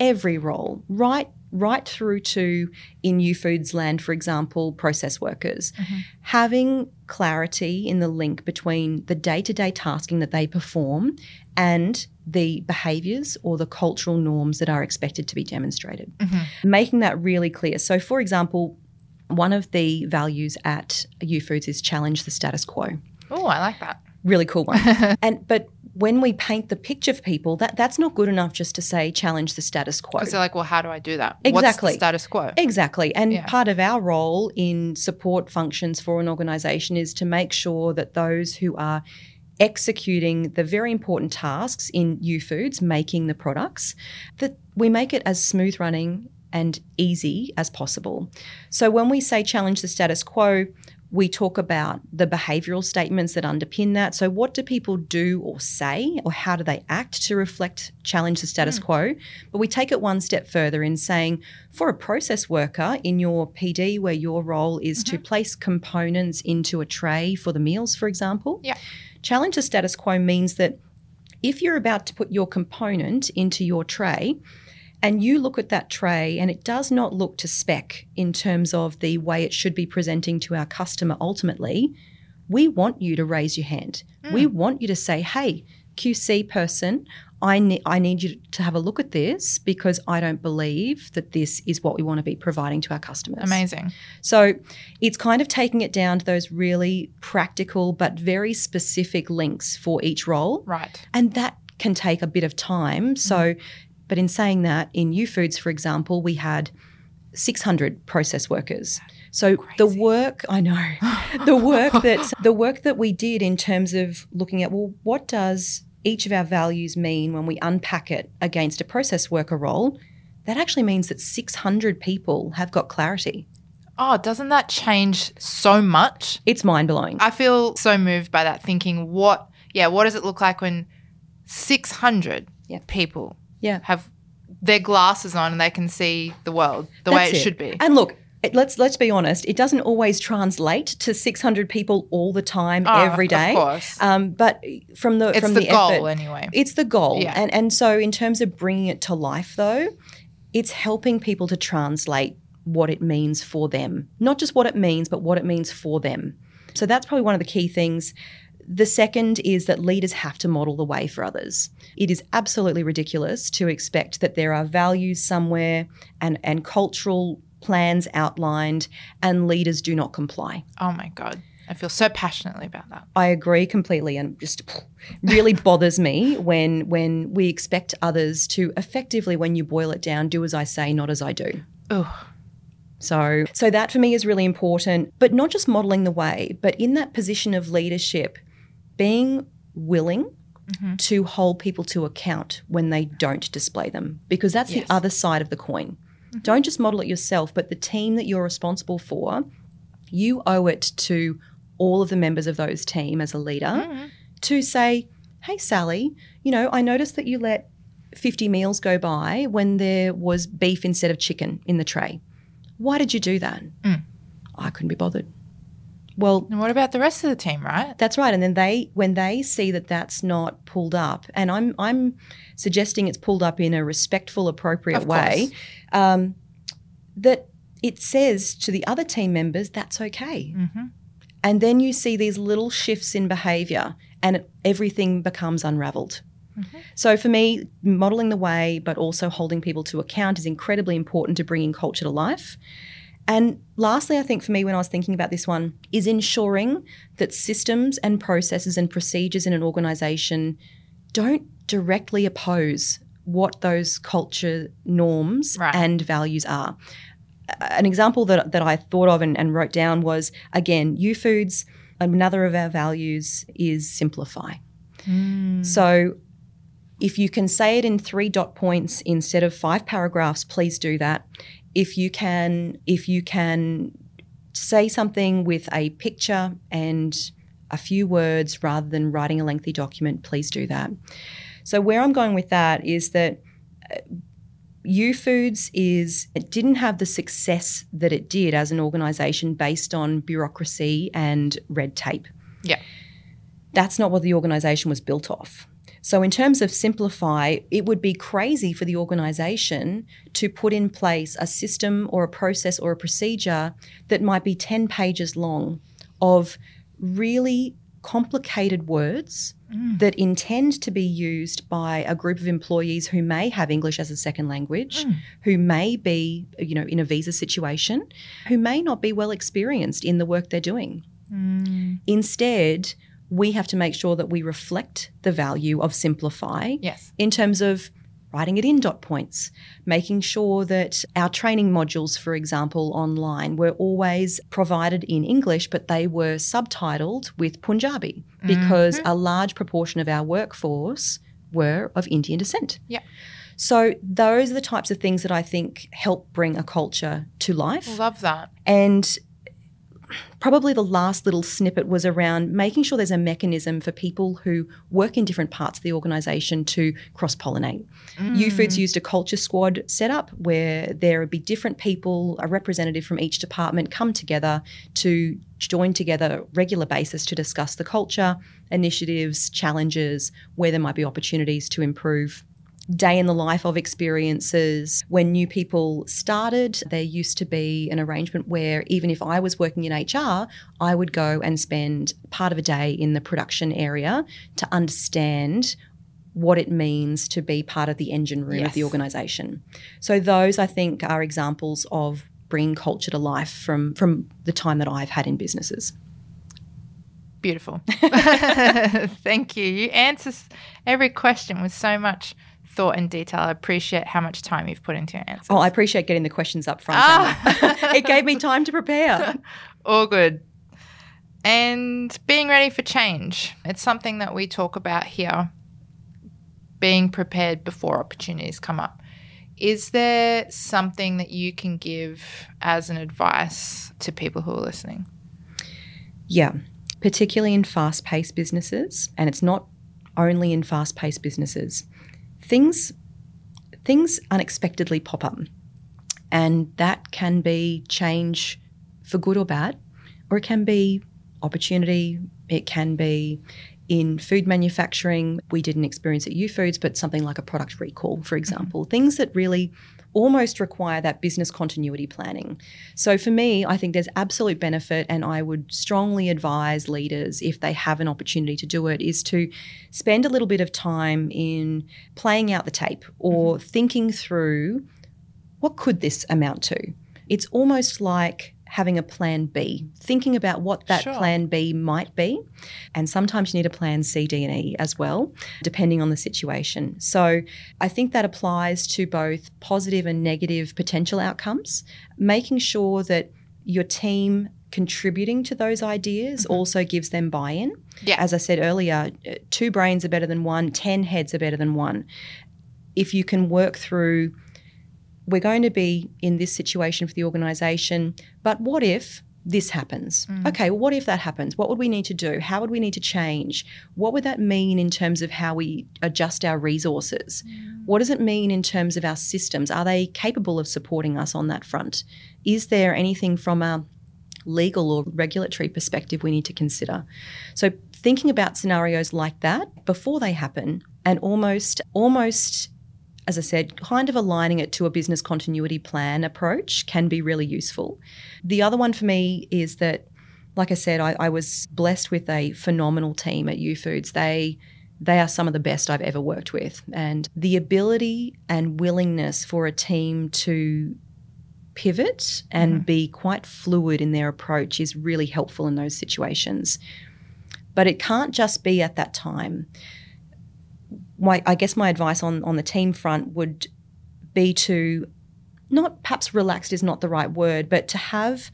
every role, right right through to in Youfoodz land for example process workers mm-hmm. having clarity in the link between the day-to-day tasking that they perform and the behaviors or the cultural norms that are expected to be demonstrated mm-hmm. making that really clear so for example one of the values at Youfoodz is challenge the status quo Oh, I like that. really cool one. and but when we paint the picture for people, that that's not good enough just to say challenge the status quo. Because they're like, well, how do I do that? What's Exactly. the status quo? Exactly. And Yeah. part of our role in support functions for an organization is to make sure that those who are executing the very important tasks in Youfoodz, making the products, that we make it as smooth running and easy as possible. So when we say challenge the status quo, we talk about the behavioral statements that underpin that. So, what do people do or say, or how do they act to reflect challenge the status hmm. quo? But we take it one step further in saying, for a process worker in your PD, where your role is to mm-hmm. place components into a tray for the meals, for example, Yeah. Challenge the status quo means that if you're about to put your component into your tray, and you look at that tray and it does not look to spec in terms of the way it should be presenting to our customer ultimately, we want you to raise your hand. We mm. want you to say, hey, QC person, I, ne- I need you to have a look at this because I don't believe that this is what we want to be providing to our customers. Amazing. So it's kind of taking it down to those really practical but very specific links for each role. Right. And that can take a bit of time. Mm-hmm. So, but in saying that, in Youfoodz, for example, we had 600 process workers. So the work I know, the work that the work that we did in terms of looking at well, what does each of our values mean when we unpack it against a process worker role? That actually means that 600 people have got clarity. Oh, doesn't that change so much? It's mind blowing. I feel so moved by that, thinking, what, yeah, what does it look like when 600 Yeah. people Yeah. have their glasses on and they can see the world the way it, That's should be? And look, it, let's let's be honest. It doesn't always translate to 600 people all the time, Oh, every day. Of course. Um, but from the it's from the, the, goal effort, anyway. it's the goal. Yeah. And and so in terms of bringing it to life, though, it's helping people to translate what it means for them, not just what it means, but what it means for them. So that's probably one of the key things. The second is that leaders have to model the way for others. It is absolutely ridiculous to expect that there are values somewhere and, and cultural plans outlined and leaders do not comply. Oh my God. I feel so passionately about that. I agree completely and just really bothers me when when we expect others to effectively when you boil it down do as I say not as I do. Oh, So so that for me is really important, but not just modeling the way, but in that position of leadership being willing mm-hmm. to hold people to account when they don't display them because that's Yes. the other side of the coin. Don't just model it yourself, but the team that you're responsible for, you owe it to all of the members of those team as a leader mm-hmm. to say, "Hey Sally, you know, I noticed that you let 50 meals go by when there was beef instead of chicken in the tray. Why did you do that?" Mm. I couldn't be bothered. Well, and what about the rest of the team, right? that's right. And then they, when they see that that's not pulled up, and I'm, I'm suggesting it's pulled up in a respectful, appropriate way, um, that it says to the other team members that's okay. Mm-hmm. And then you see these little shifts in behavior, and it, everything becomes unraveled. Mm-hmm. So for me, modeling the way, but also holding people to account is incredibly important to bringing culture to life. And lastly, I think for me, when I was thinking about this one, is ensuring that systems and processes and procedures in an organization don't directly oppose what those culture norms Right. and values are. An example that, that I thought of and, and wrote down was again, Youfoodz, another of our values is simplify. Hmm. So if you can say it in three dot points instead of five paragraphs, please do that. If you can, if you can say something with a picture and a few words rather than writing a lengthy document, please do that. So where I'm going with that is that uh, Youfoodz is it didn't have the success that it did as an organization based on bureaucracy and red tape Yeah. that's not what the organization was built off. So, in terms of simplify, it would be crazy for the organization to put in place a system or a process or a procedure that might be 10 pages long of really complicated words mm. that intend to be used by a group of employees who may have English as a second language, mm. who may be, you know, in a visa situation, who may not be well experienced in the work they're doing. Mm. Instead, we have to make sure that we reflect the value of simplify Yes. in terms of writing it in dot points, making sure that our training modules, for example, online were always provided in English, but they were subtitled with Punjabi because mm-hmm. a large proportion of our workforce were of Indian descent. Yeah. So those are the types of things that I think help bring a culture to life. Love that. And probably the last little snippet was around making sure there's a mechanism for people who work in different parts of the organisation to cross pollinate. U mm. Foods used a culture squad setup where there would be different people, a representative from each department come together to join together regular basis to discuss the culture, initiatives, challenges, where there might be opportunities to improve day in the life of experiences. When new people started, there used to be an arrangement where even if I was working in HR, I would go and spend part of a day in the production area to understand what it means to be part of the engine room of the organization. So those I think are examples of bringing culture to life from from the time that I've had in businesses. Beautiful. Thank you. You answer every question with so much thought and detail. I appreciate how much time you've put into your answers. Oh, I appreciate getting the questions up front. Ah. It gave me time to prepare. All good. And being ready for change. It's something that we talk about here. Being prepared before opportunities come up. Is there something that you can give as an advice to people who are listening? Yeah, particularly in fast paced businesses, and it's not only in fast paced businesses. Things things unexpectedly pop up. And that can be change for good or bad, or it can be opportunity, it can be in food manufacturing. We didn't experience at Youfoodz, but something like a product recall, for example, mm-hmm. things that really almost require that business continuity planning. So for me, I think there's absolute benefit, and I would strongly advise leaders, if they have an opportunity to do it, is to spend a little bit of time in playing out the tape or mm-hmm. thinking through what could this amount to. It's almost like having a plan B, thinking about what that sure. plan B might be. And sometimes you need a plan C, D, and E as well, depending on the situation. So I think that applies to both positive and negative potential outcomes, making sure that your team contributing to those ideas mm-hmm. also gives them buy in. Yeah. As I said earlier, two brains are better than one, 10 heads are better than one. If you can work through we're going to be in this situation for the organisation, but what if this happens? Mm. Okay, well, what if that happens? What would we need to do? How would we need to change? What would that mean in terms of how we adjust our resources? Mm. What does it mean in terms of our systems? Are they capable of supporting us on that front? Is there anything from a legal or regulatory perspective we need to consider? So thinking about scenarios like that before they happen and almost almost as I said, kind of aligning it to a business continuity plan approach can be really useful. The other one for me is that, like I said, I, I was blessed with a phenomenal team at Youfoodz. They they are some of the best I've ever worked with. And the ability and willingness for a team to pivot and mm-hmm. be quite fluid in their approach is really helpful in those situations. But it can't just be at that time my, I guess my advice on, on the team front would be to not perhaps relaxed is not the right word, but to have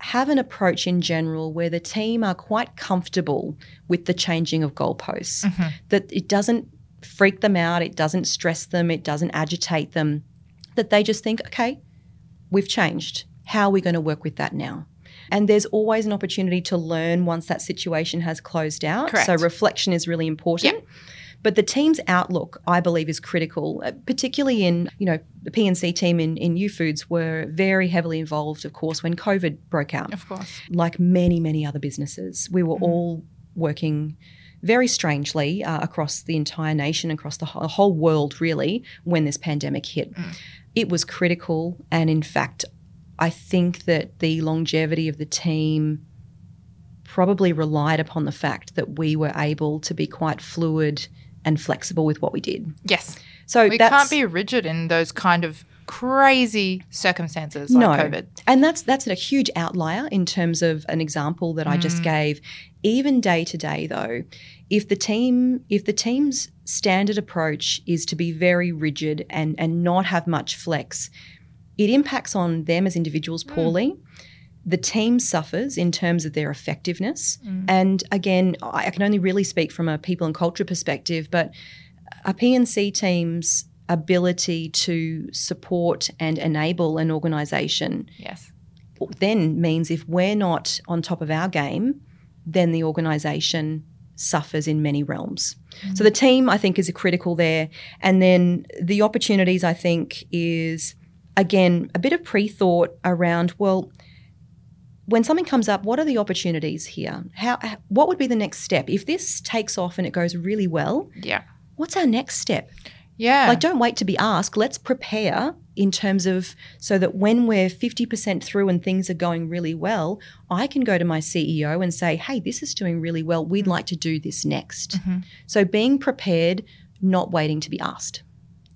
have an approach in general where the team are quite comfortable with the changing of goalposts. Mm-hmm. That it doesn't freak them out, it doesn't stress them, it doesn't agitate them. That they just think, okay, we've changed. How are we going to work with that now? And there's always an opportunity to learn once that situation has closed out. Correct. So reflection is really important. Yep. But the team's outlook, I believe, is critical, uh, particularly in, you know, the P&C team in, in Youfoodz were very heavily involved, of course, when COVID broke out. Of course. Like many, many other businesses. We were mm-hmm. all working very strangely uh, across the entire nation, across the whole, whole world, really, when this pandemic hit. Mm. It was critical. And in fact, I think that the longevity of the team probably relied upon the fact that we were able to be quite fluid and flexible with what we did. Yes. So we can't be rigid in those kind of crazy circumstances like no. COVID. And that's that's a huge outlier in terms of an example that mm. I just mm. gave. Even day to day though, if the team if the team's standard approach is to be very rigid and and not have much flex, it impacts on them as individuals mm. poorly. Mm the team suffers in terms of their effectiveness. Mm. And again, I can only really speak from a people and culture perspective, but a P&C team's ability to support and enable an organisation yes. then means if we're not on top of our game, then the organisation suffers in many realms. Mm. So the team, I think, is a critical there. And then the opportunities, I think, is again a bit of pre-thought around well when something comes up, what are the opportunities here? How what would be the next step if this takes off and it goes really well? Yeah. What's our next step? Yeah. Like don't wait to be asked. Let's prepare in terms of so that when we're 50% through and things are going really well, I can go to my CEO and say, "Hey, this is doing really well. We'd mm-hmm. like to do this next." Mm-hmm. So being prepared, not waiting to be asked.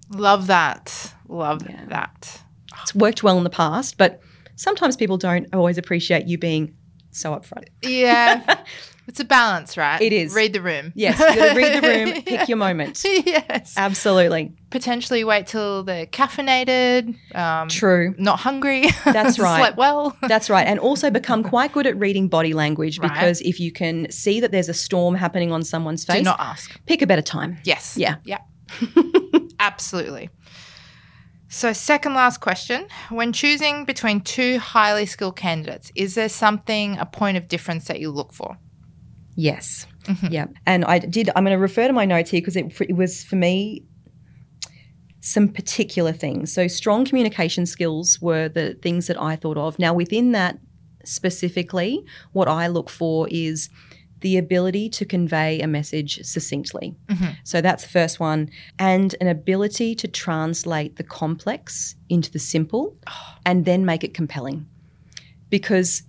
Love that. Love yeah. that. It's worked well in the past, but sometimes people don't always appreciate you being so upfront. Yeah. it's a balance, right? It is. Read the room. Yes. Read the room, pick your moment. Yes. Absolutely. Potentially wait till they're caffeinated. Um, True. Not hungry. That's right. Slept well. That's right. And also become quite good at reading body language because if you can see that there's a storm happening on someone's face, do not ask. Pick a better time. Yes. Yeah. Yeah. Absolutely. So, second last question. When choosing between two highly skilled candidates, is there something, a point of difference that you look for? Yes. Mm-hmm. Yeah. And I did, I'm going to refer to my notes here because it, it was for me some particular things. So, strong communication skills were the things that I thought of. Now, within that specifically, what I look for is the ability to convey a message succinctly. Mm-hmm. So that's the first one. And an ability to translate the complex into the simple oh. and then make it compelling. Because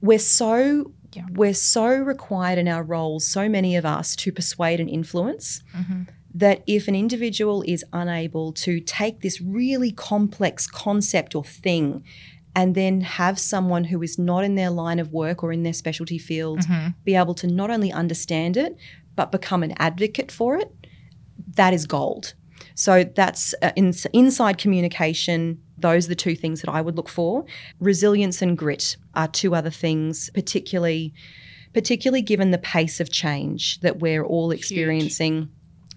we're so Yeah. we're so required in our roles, so many of us, to persuade and influence mm-hmm. that if an individual is unable to take this really complex concept or thing and then have someone who is not in their line of work or in their specialty field be able to not only understand it but become an advocate for it, that is gold. So that's uh, in, inside communication. Those are the two things that I would look for. Resilience and grit are two other things, particularly, particularly given the pace of change that we're all experiencing.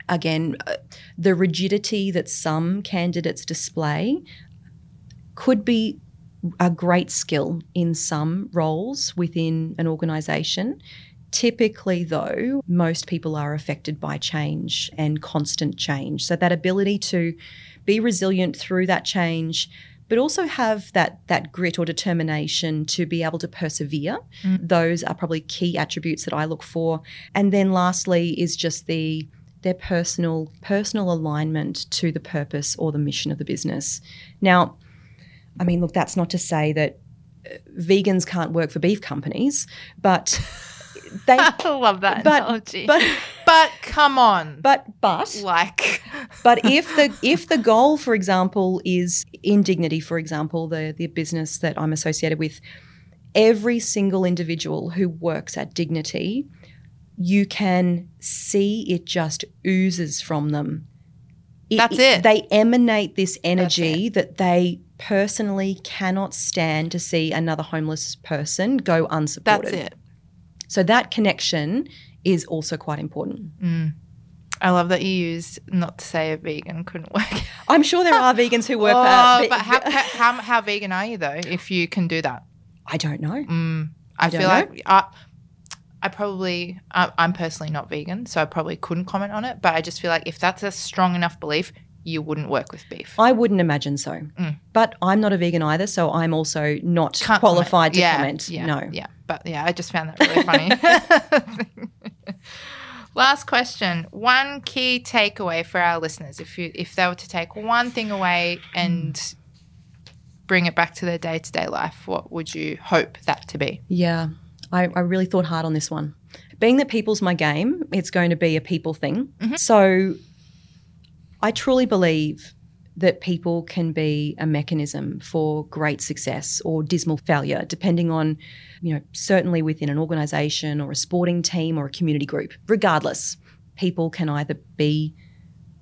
Again, uh, the rigidity that some candidates display could be a great skill in some roles within an organisation. Typically, though, most people are affected by change and constant change. So, that ability to be resilient through that change, but also have that, that grit or determination to be able to persevere, mm. those are probably key attributes that I look for. And then, lastly, is just the their personal personal alignment to the purpose or the mission of the business. Now, I mean, look, that's not to say that uh, vegans can't work for beef companies, but they I love that but analogy. but But come on. but but like, but if the if the goal, for example, is indignity, for example, the the business that I'm associated with, every single individual who works at dignity, you can see it just oozes from them. That's it. They emanate this energy that they personally cannot stand to see another homeless person go unsupported. that's it. So that connection is also quite important. I love that you used not to say a vegan couldn't work. I'm sure there are vegans who work for. oh, uh, but how, how, how vegan are you though? If you can do that, I don't know. Mm. I, don't feel know. like I, I probably I, I'm personally not vegan, so I probably couldn't comment on it. But I just feel like if that's a strong enough belief, you wouldn't work with beef. I wouldn't imagine so. But I'm not a vegan either, so I'm also not Mm. Can't qualified comment. to yeah, comment. Yeah, no. Yeah, but yeah, I just found that really funny. Last question. One key takeaway for our listeners, if you if they were to take one thing away and bring it back to their day to day life, what would you hope that to be? Yeah, I, I really thought hard on this one. Being that people's my game, it's going to be a people thing. So I truly believe that people can be a mechanism for great success or dismal failure, depending on, you know, certainly within an organization or a sporting team or a community group. Regardless, people can either be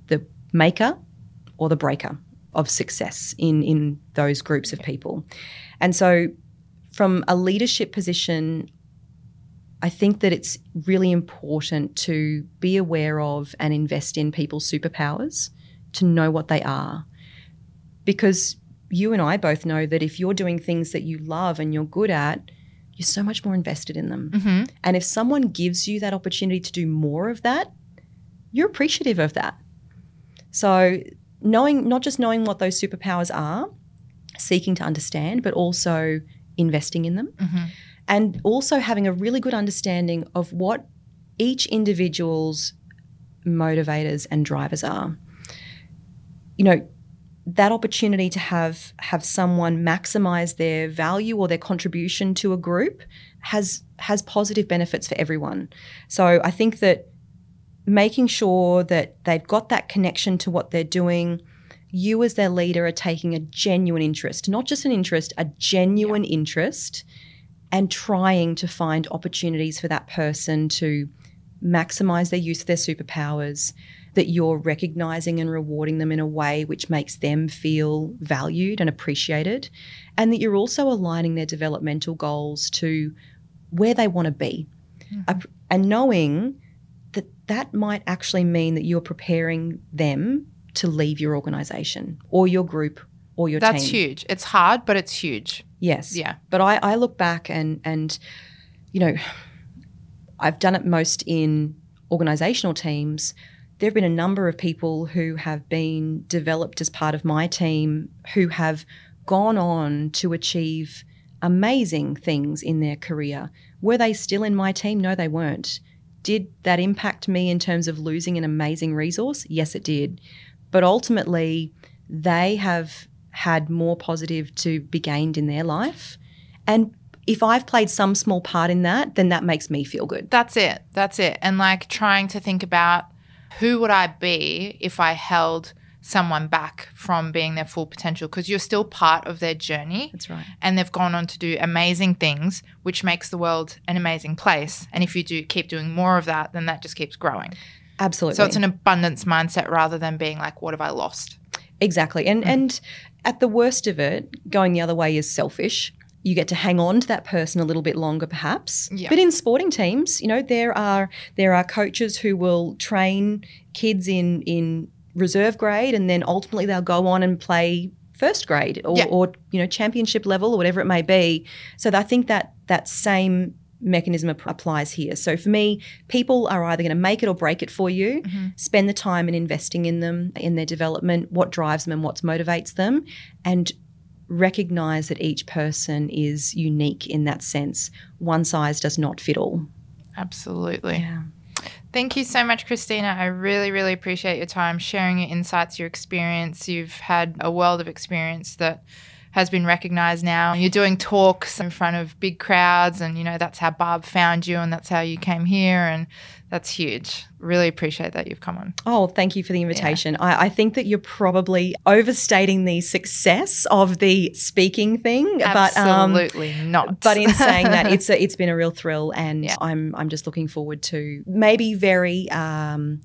the maker or the breaker of success in, in those groups of people. And so from a leadership position, I think that it's really important to be aware of and invest in people's superpowers, to know what they are. Because you and I both know that if you're doing things that you love and you're good at, you're so much more invested in them. Mm-hmm. And if someone gives you that opportunity to do more of that, you're appreciative of that. So, knowing not just knowing what those superpowers are, seeking to understand, but also investing in them, Mm-hmm. And also having a really good understanding of what each individual's motivators and drivers are. You know, that opportunity to have have someone maximize their value or their contribution to a group has has positive benefits for everyone. So I think that making sure that they've got that connection to what they're doing, you as their leader are taking a genuine interest, not just an interest, a genuine interest, and trying to find opportunities for that person to maximize their use of their superpowers, that you're recognizing and rewarding them in a way which makes them feel valued and appreciated, and that you're also aligning their developmental goals to where they want to be. Mm-hmm. Ap- And knowing that that might actually mean that you're preparing them to leave your organization or your group or your That's team. huge. It's hard, but it's huge. Yes. Yeah. But I, I look back and and you know, I've done it most in organizational teams. There have been a number of people who have been developed as part of my team who have gone on to achieve amazing things in their career, Were they still in my team? No, they weren't. Did that impact me in terms of losing an amazing resource? Yes, it did. But ultimately, they have had more positive to be gained in their life. And if I've played some small part in that, then that makes me feel good. That's it. That's it. And like trying to think about who would I be if I held someone back from being their full potential because you're still part of their journey. That's right. And they've gone on to do amazing things, which makes the world an amazing place. And if you do keep doing more of that, then that just keeps growing. Absolutely. So it's an abundance mindset rather than being like, what have I lost? Exactly. And mm. and at the worst of it, going the other way is selfish. You get to hang on to that person a little bit longer, perhaps. Yeah. But in sporting teams, you know, there are there are coaches who will train kids in in reserve grade, and then ultimately they'll go on and play first grade or, yeah. or you know championship level or whatever it may be. So I think that that same mechanism applies here. So for me, people are either going to make it or break it for you. Mm-hmm. Spend the time in investing in them, in their development, what drives them and what motivates them, and recognize that each person is unique in that sense. One size does not fit all. Absolutely. Yeah. Thank you so much, Christina. I really, really appreciate your time sharing your insights, your experience. You've had a world of experience that has been recognized now. You're doing talks in front of big crowds, and you know that's how Barb found you, and that's how you came here, and that's huge. Really appreciate that you've come on. Oh, thank you for the invitation. Yeah. I, I, think that you're probably overstating the success of the speaking thing, absolutely but, um, not. But in saying that, it's a, it's been a real thrill, and yeah. I'm I'm just looking forward to maybe very. Um,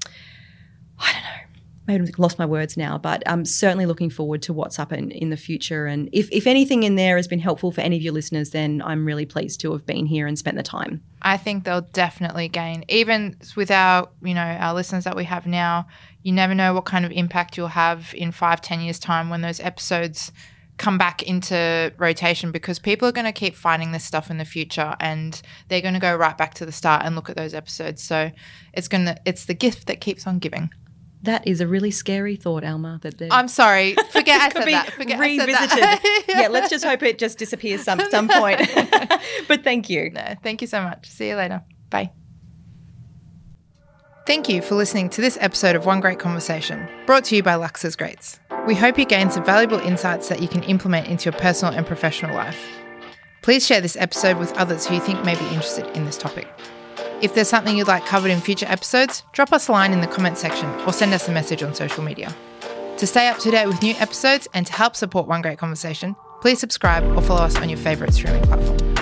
I don't know maybe I've lost my words now, but I'm certainly looking forward to what's up in, in the future. And if, if anything in there has been helpful for any of your listeners, then I'm really pleased to have been here and spent the time. I think they'll definitely gain. Even with our, you know, our listeners that we have now, you never know what kind of impact you'll have in five, ten years' time when those episodes come back into rotation because people are going to keep finding this stuff in the future and they're going to go right back to the start and look at those episodes. So it's going to it's the gift that keeps on giving. That is a really scary thought, Alma. That I'm sorry. Forget I said that. Forget revisited. I said that. yeah, let's just hope it just disappears some some point. but thank you. No, thank you so much. See you later. Bye. Thank you for listening to this episode of One Grate Conversation, brought to you by Lauxes Grates. We hope you gain some valuable insights that you can implement into your personal and professional life. Please share this episode with others who you think may be interested in this topic. If there's something you'd like covered in future episodes, drop us a line in the comment section or send us a message on social media. To stay up to date with new episodes and to help support One Grate Conversation, please subscribe or follow us on your favourite streaming platform.